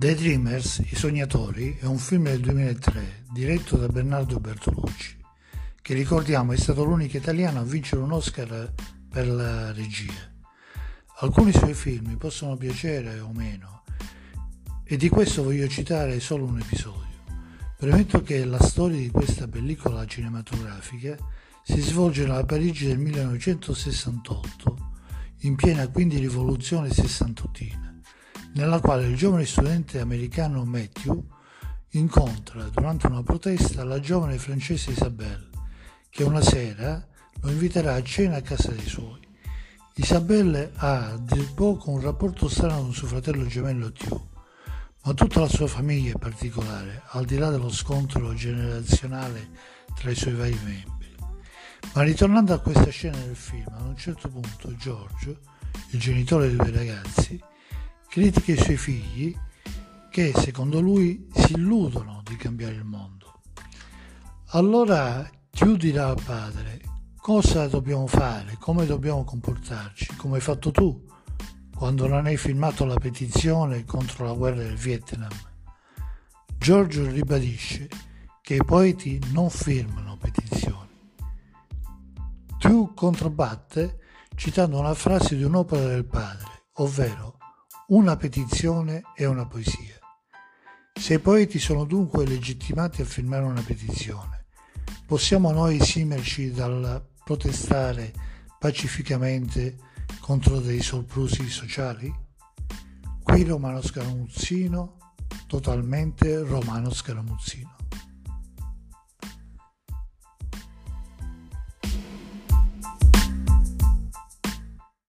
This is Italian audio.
The Dreamers, I Sognatori, è un film del 2003 diretto da Bernardo Bertolucci, che ricordiamo è stato l'unico italiano a vincere un Oscar per la regia. Alcuni suoi film possono piacere o meno, e di questo voglio citare solo un episodio. Premetto che la storia di questa pellicola cinematografica si svolge nella Parigi del 1968, in piena quindi rivoluzione sessantottina nella quale il giovane studente americano Matthew incontra durante una protesta la giovane francese Isabelle, che una sera lo inviterà a cena a casa dei suoi. Isabelle ha a dir poco un rapporto strano con suo fratello gemello Thieu, ma tutta la sua famiglia è particolare, al di là dello scontro generazionale tra i suoi vari membri. Ma ritornando a questa scena del film, ad un certo punto George, il genitore dei due ragazzi, critica i suoi figli che secondo lui si illudono di cambiare il mondo. Allora dirà al padre cosa dobbiamo fare, come dobbiamo comportarci, come hai fatto tu quando non hai firmato la petizione contro la guerra del Vietnam. Giorgio ribadisce che i poeti non firmano petizioni. Tiu controbatte citando una frase di un'opera del padre, ovvero una petizione è una poesia. Se i poeti sono dunque legittimati a firmare una petizione, possiamo noi esimerci dal protestare pacificamente contro dei soprusi sociali? Qui Romano Scaramuzzino, totalmente Romano Scaramuzzino.